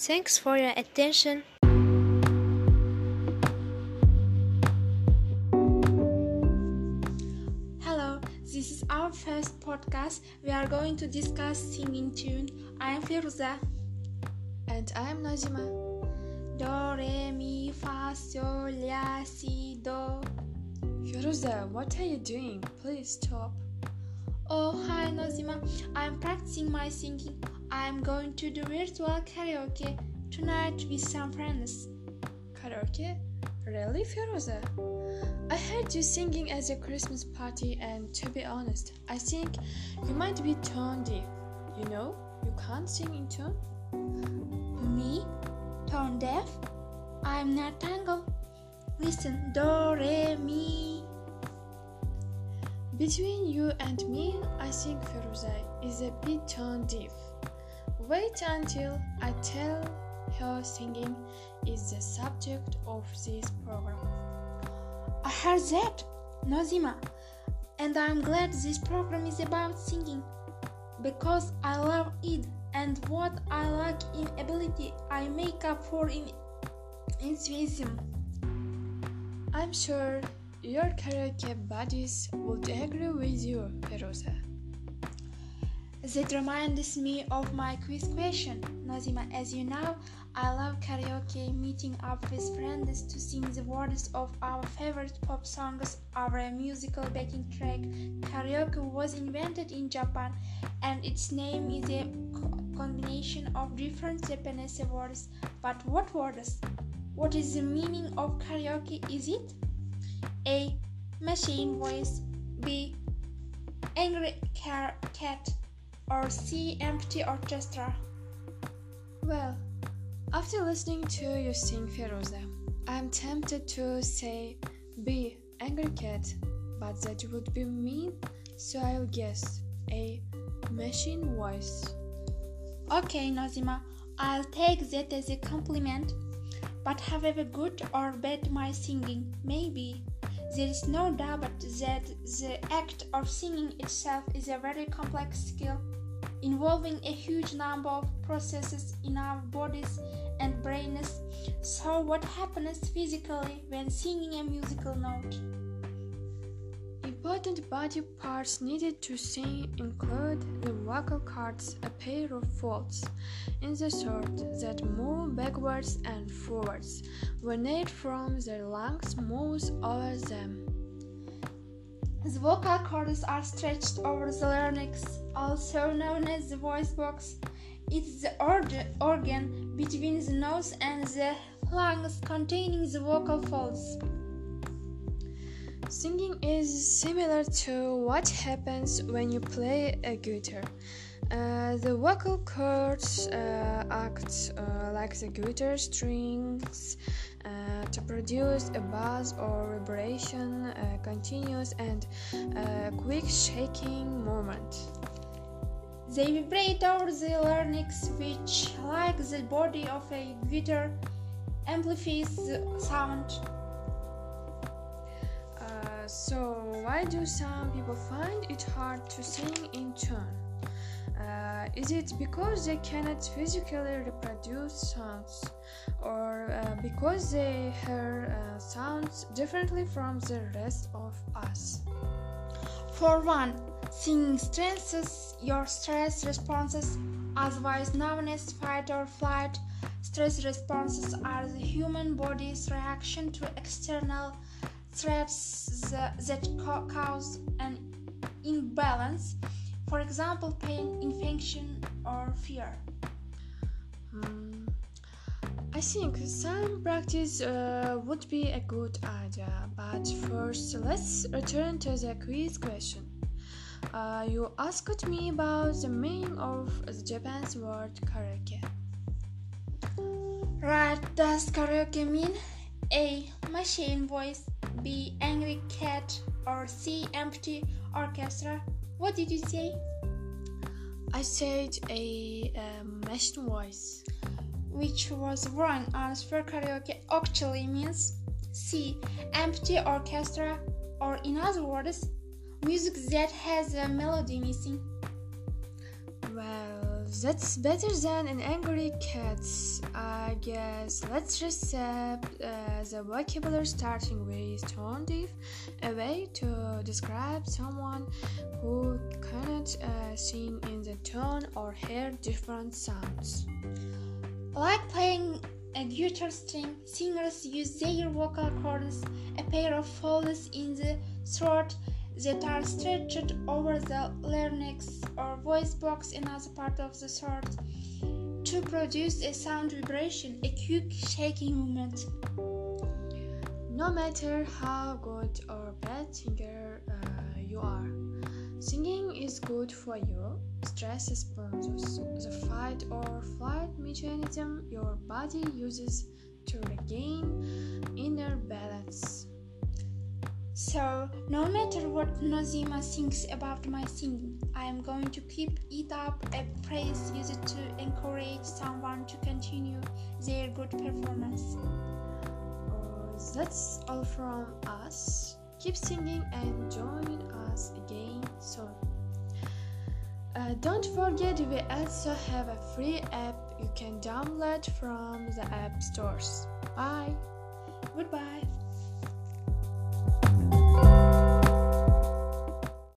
Thanks for your attention. Hello, this is our first podcast. We are going to discuss singing tune. I am Firuza. And I am Najima. Do, re, mi, fa, sol, la, si, do. Firuza, what are you doing? Please stop. Oh, hi Nazima. I am practicing my singing. I am going to do virtual karaoke tonight with some friends. Karaoke? Really, Firuza? I heard you singing at a Christmas party, and to be honest, I think you might be tone deaf. You know, you can't sing in tune. Me? Tone deaf? I'm not tango. Listen, do, re, mi. Between you and me, I think Firuza is a bit tone deaf. Wait until I tell her singing is the subject of this program. I heard that, Nozima, and I'm glad this program is about singing because I love it and what I lack in ability I make up for in enthusiasm. I'm sure your karaoke buddies would agree with you, Firuza. That reminds me of my quiz question, Nazima. As you know, I love karaoke, meeting up with friends to sing the words of our favorite pop songs, our musical backing track. Karaoke was invented in Japan, and its name is a co- combination of different Japanese words. But what words? What is the meaning of karaoke? Is it A. Machine voice, B. Angry car- cat, or C. Empty orchestra? Well, after listening to you sing Firuza, I'm tempted to say B. Angry cat, but that would be mean, so I'll guess A. Machine voice. Okay, Nazima, I'll take that as a compliment. But however good or bad my singing may be, there is no doubt that the act of singing itself is a very complex skill involving a huge number of processes in our bodies and brains. So, what happens physically when singing a musical note? Important body parts needed to sing include the vocal cords, a pair of folds in the throat that move backwards and forwards when air from the lungs moves over them. The vocal cords are stretched over the larynx, also known as the voice box. It's the org- organ between the nose and the lungs containing the vocal folds. Singing is similar to what happens when you play a guitar. Uh, the vocal cords uh, act uh, like the guitar strings uh, to produce a buzz or vibration, uh, continuous and quick shaking movement. They vibrate over the larynx, which, like the body of a guitar, amplifies the sound. So, why do some people find it hard to sing in tune? Is it because they cannot physically reproduce sounds, or uh, because they hear uh, sounds differently from the rest of us? For one, singing strengthens your stress responses, otherwise known as fight or flight. Stress responses are the human body's reaction to external threats that, cause an imbalance, for example, pain, or fear. Hmm, I think some practice uh, would be a good idea, but first let's return to the quiz question. Uh, you asked me about the meaning of the Japanese word karaoke. Right, does karaoke mean A. Machine voice, B. Angry cat, or C. Empty orchestra? What did you say? I said a um, machine voice. Which was wrong answer. Karaoke actually means C. Empty orchestra, or in other words, music that has a melody missing. Well, that's better than an angry cat. I guess let's reset uh, the vocabulary starting with tone deaf, a way to describe someone who cannot uh, sing in the tone or hear different sounds. Like playing a guitar string, singers use their vocal cords, a pair of folds in the throat that are stretched over the larynx or voice box in other part of the throat to produce a sound vibration, a quick shaking movement. No matter how good or bad singer uh, you are, singing is good for you. Stress is the fight or flight mechanism your body uses to regain So, no matter what Nozima thinks about my singing, I am going to keep it up a praise used to encourage someone to continue their good performance. Uh, that's all from us. Keep singing and join us again soon. Uh, don't forget, we also have a free app you can download from the app stores. Bye. Goodbye.